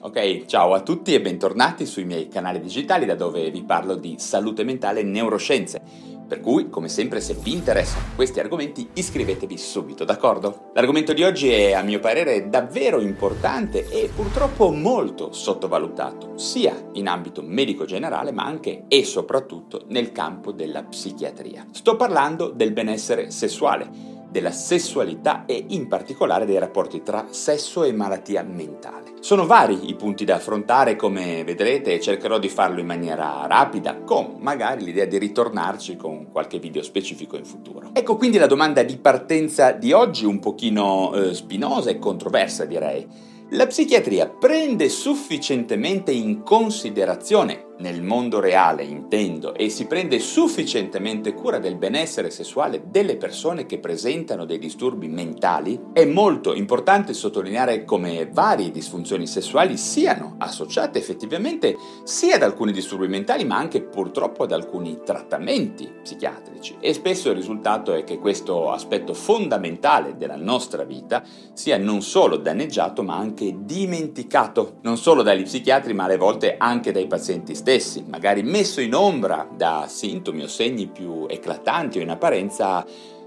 Ok, ciao a tutti e bentornati sui miei canali digitali da dove vi parlo di salute mentale e neuroscienze. Per cui, come sempre, se vi interessano questi argomenti, iscrivetevi subito, d'accordo? L'argomento di oggi è, a mio parere, davvero importante e purtroppo molto sottovalutato, sia in ambito medico generale, ma anche e soprattutto nel campo della psichiatria. Sto parlando del benessere sessuale della sessualità e in particolare dei rapporti tra sesso e malattia mentale. Sono vari i punti da affrontare, come vedrete, e cercherò di farlo in maniera rapida, con magari l'idea di ritornarci con qualche video specifico in futuro. Ecco quindi la domanda di partenza di oggi, un pochino eh, spinosa e controversa direi. La psichiatria prende sufficientemente in considerazione nel mondo reale, intendo, e si prende sufficientemente cura del benessere sessuale delle persone che presentano dei disturbi mentali, è molto importante sottolineare come varie disfunzioni sessuali siano associate effettivamente sia ad alcuni disturbi mentali, ma anche purtroppo ad alcuni trattamenti psichiatrici. E spesso il risultato è che questo aspetto fondamentale della nostra vita sia non solo danneggiato, ma anche dimenticato, non solo dagli psichiatri, ma alle volte anche dai pazienti stessi stessi, magari messo in ombra da sintomi o segni più eclatanti o in apparenza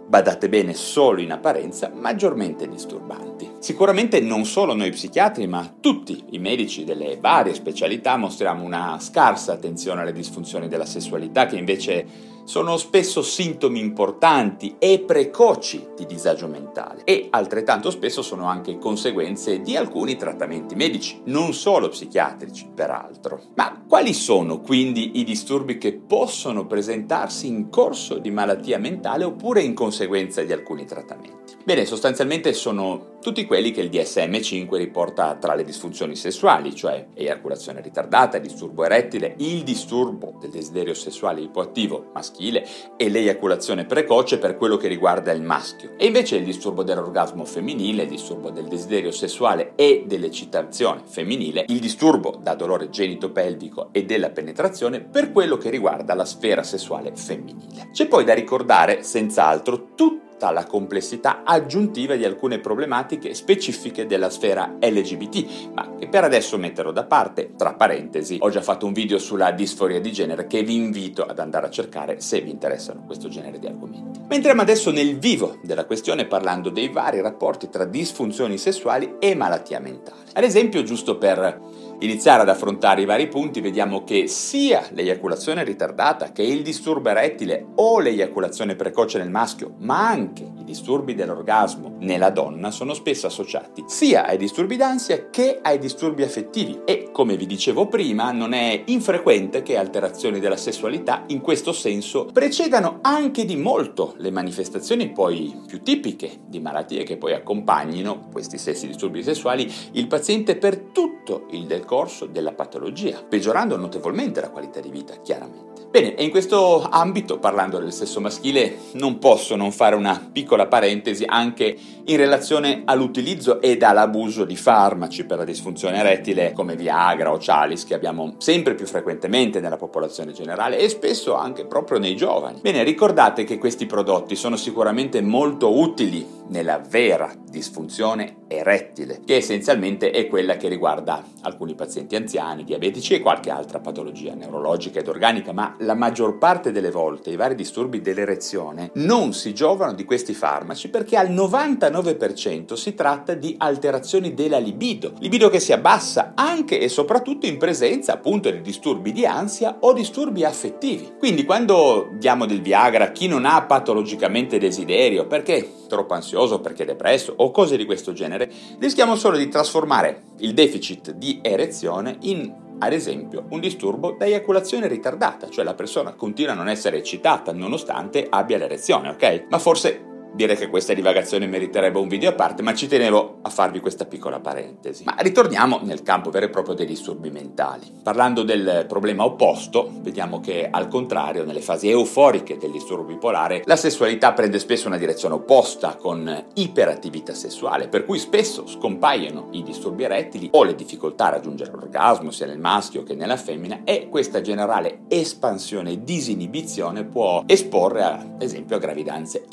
badate bene solo in apparenza, maggiormente disturbanti. Sicuramente non solo noi psichiatri, ma tutti i medici delle varie specialità mostriamo una scarsa attenzione alle disfunzioni della sessualità che invece sono spesso sintomi importanti e precoci di disagio mentale e altrettanto spesso sono anche conseguenze di alcuni trattamenti medici, non solo psichiatrici peraltro. Ma quali sono quindi i disturbi che possono presentarsi in corso di malattia mentale oppure in conseguenza di alcuni trattamenti? Bene, sostanzialmente sono tutti quelli che il DSM-5 riporta tra le disfunzioni sessuali, cioè eiaculazione ritardata, disturbo erettile, il disturbo del desiderio sessuale ipoattivo maschile e l'eiaculazione precoce per quello che riguarda il maschio. E invece il disturbo dell'orgasmo femminile, il disturbo del desiderio sessuale e dell'eccitazione femminile, il disturbo da dolore genitopelvico e della penetrazione per quello che riguarda la sfera sessuale femminile. C'è poi da ricordare, senz'altro, tutti tutta la complessità aggiuntiva di alcune problematiche specifiche della sfera LGBT, ma che per adesso metterò da parte, tra parentesi, ho già fatto un video sulla disforia di genere che vi invito ad andare a cercare se vi interessano questo genere di argomenti. Ma entriamo adesso nel vivo della questione parlando dei vari rapporti tra disfunzioni sessuali e malattia mentale. Ad esempio, giusto per iniziare ad affrontare i vari punti, vediamo che sia l'eiaculazione ritardata che il disturbo erettile o l'eiaculazione precoce nel maschio, ma anche i disturbi dell'orgasmo nella donna sono spesso associati sia ai disturbi d'ansia che ai disturbi affettivi. E, come vi dicevo prima, non è infrequente che alterazioni della sessualità in questo senso precedano anche di molto le manifestazioni poi più tipiche di malattie che poi accompagnino questi stessi disturbi sessuali. Il paziente per tutto il decorso della patologia, peggiorando notevolmente la qualità di vita, chiaramente. Bene, e in questo ambito, parlando del sesso maschile, non posso non fare una piccola parentesi anche in relazione all'utilizzo ed all'abuso di farmaci per la disfunzione erettile come Viagra o Cialis che abbiamo sempre più frequentemente nella popolazione generale e spesso anche proprio nei giovani. Bene, ricordate che questi prodotti sono sicuramente molto utili nella vera disfunzione erettile, che essenzialmente è quella che riguarda alcuni pazienti anziani, diabetici e qualche altra patologia neurologica ed organica, ma la maggior parte delle volte i vari disturbi dell'erezione non si giovano di questi farmaci perché al 99% si tratta di alterazioni della libido, libido che si abbassa anche e soprattutto in presenza appunto di disturbi di ansia o disturbi affettivi. Quindi quando diamo del Viagra a chi non ha patologicamente desiderio perché troppo ansioso, perché depresso o cose di questo genere, rischiamo solo di trasformare il deficit di erezione in ad esempio un disturbo da eiaculazione ritardata, cioè la persona continua a non essere eccitata nonostante abbia l'erezione, ok? Ma forse direi che questa divagazione meriterebbe un video a parte, ma ci tenevo a farvi questa piccola parentesi. Ma ritorniamo nel campo vero e proprio dei disturbi mentali. Parlando del problema opposto, vediamo che al contrario, nelle fasi euforiche del disturbo bipolare, la sessualità prende spesso una direzione opposta, con iperattività sessuale, per cui spesso scompaiono i disturbi erettili o le difficoltà a raggiungere l'orgasmo, sia nel maschio che nella femmina, e questa generale espansione e disinibizione può esporre, ad esempio, a gravidanze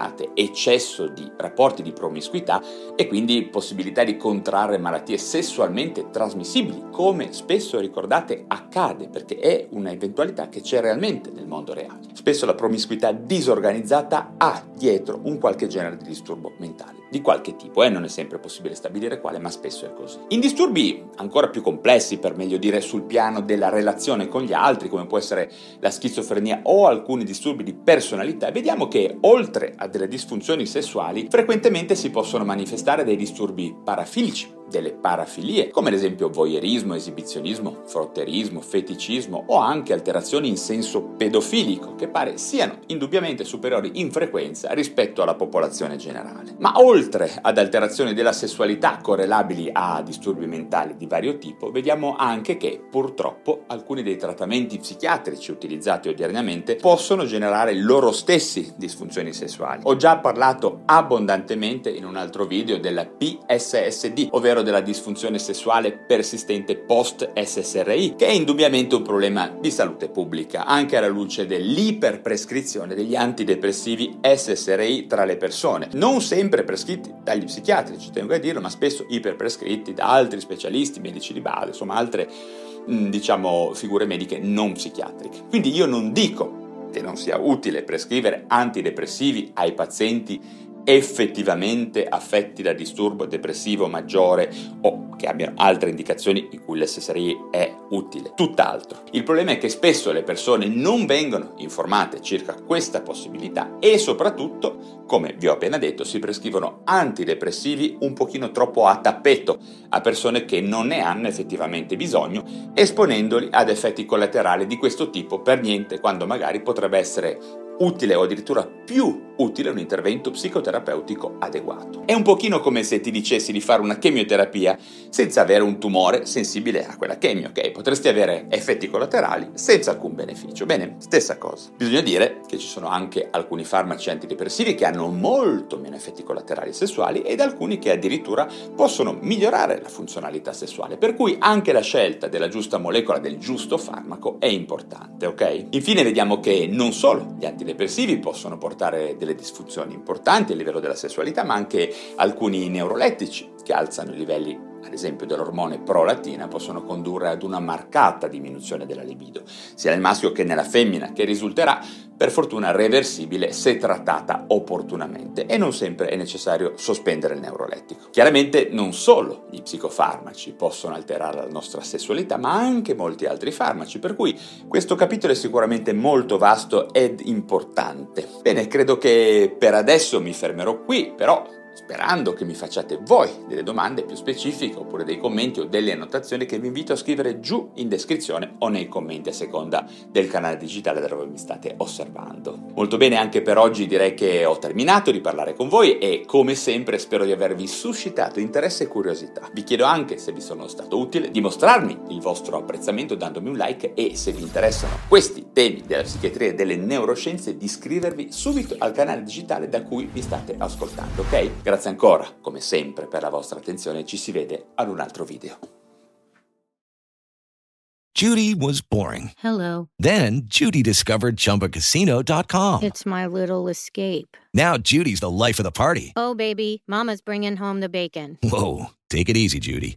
indesiderate, eccesso di rapporti di promiscuità e quindi possibilità di contrarre malattie sessualmente trasmissibili, come spesso ricordate accade, perché è una eventualità che c'è realmente nel mondo reale. Spesso la promiscuità disorganizzata ha dietro un qualche genere di disturbo mentale, di qualche tipo, e eh? non è sempre possibile stabilire quale, ma spesso è così. In disturbi ancora più complessi, per meglio dire sul piano della relazione con gli altri, come può essere la schizofrenia o alcuni disturbi di personalità, vediamo che oltre a delle disfunzioni sessuali, frequentemente si possono manifestare dei disturbi parafilici, delle parafilie, come ad esempio voyeurismo, esibizionismo, frotterismo, feticismo o anche alterazioni in senso pedofilico, che pare siano indubbiamente superiori in frequenza rispetto alla popolazione generale. Ma oltre ad alterazioni della sessualità correlabili a disturbi mentali di vario tipo, vediamo anche che purtroppo alcuni dei trattamenti psichiatrici utilizzati odieramente possono generare loro stessi disfunzioni sessuali. Ho già parlato abbondantemente in un altro video della PSSD, ovvero ovvero della disfunzione sessuale persistente post-SSRI, che è indubbiamente un problema di salute pubblica, anche alla luce dell'iperprescrizione degli antidepressivi SSRI tra le persone, non sempre prescritti dagli psichiatrici, tengo a dirlo, ma spesso iperprescritti da altri specialisti, medici di base, insomma altre mm, diciamo figure mediche non psichiatriche. Quindi io non dico che non sia utile prescrivere antidepressivi ai pazienti effettivamente affetti da disturbo depressivo maggiore o che abbiano altre indicazioni in cui l'SSRI è utile. Tutt'altro. Il problema è che spesso le persone non vengono informate circa questa possibilità e soprattutto, come vi ho appena detto, si prescrivono antidepressivi un pochino troppo a tappeto a persone che non ne hanno effettivamente bisogno, esponendoli ad effetti collaterali di questo tipo per niente quando magari potrebbe essere utile o addirittura più utile un intervento psicoterapeutico adeguato. È un pochino come se ti dicessi di fare una chemioterapia senza avere un tumore sensibile a quella chemio, ok? Potresti avere effetti collaterali senza alcun beneficio. Bene, stessa cosa. Bisogna dire che ci sono anche alcuni farmaci antidepressivi che hanno molto meno effetti collaterali sessuali ed alcuni che addirittura possono migliorare la funzionalità sessuale, per cui anche la scelta della giusta molecola del giusto farmaco è importante, ok? Infine vediamo che non solo gli antidepressivi possono portare delle delle disfunzioni importanti a livello della sessualità, ma anche alcuni neurolettici che alzano i livelli ad esempio dell'ormone prolattina, possono condurre ad una marcata diminuzione della libido, sia nel maschio che nella femmina, che risulterà per fortuna reversibile se trattata opportunamente e non sempre è necessario sospendere il neurolettico. Chiaramente non solo gli psicofarmaci possono alterare la nostra sessualità, ma anche molti altri farmaci, per cui questo capitolo è sicuramente molto vasto ed importante. Bene, credo che per adesso mi fermerò qui, però sperando che mi facciate voi delle domande più specifiche oppure dei commenti o delle annotazioni che vi invito a scrivere giù in descrizione o nei commenti a seconda del canale digitale da dove mi state osservando. Molto bene, anche per oggi direi che ho terminato di parlare con voi e come sempre spero di avervi suscitato interesse e curiosità. Vi chiedo anche se vi sono stato utile di mostrarmi il vostro apprezzamento dandomi un like e se vi interessano questi temi della psichiatria e delle neuroscienze di iscrivervi subito al canale digitale da cui mi state ascoltando, ok? Grazie ancora, come sempre, per la vostra attenzione. Ci si vede ad un altro video. Judy was boring. Hello. Then Judy discovered ChumbaCasino.com. It's my little escape. Now Judy's the life of the party. Oh, baby, Mama's bringing home the bacon. Whoa, take it easy, Judy.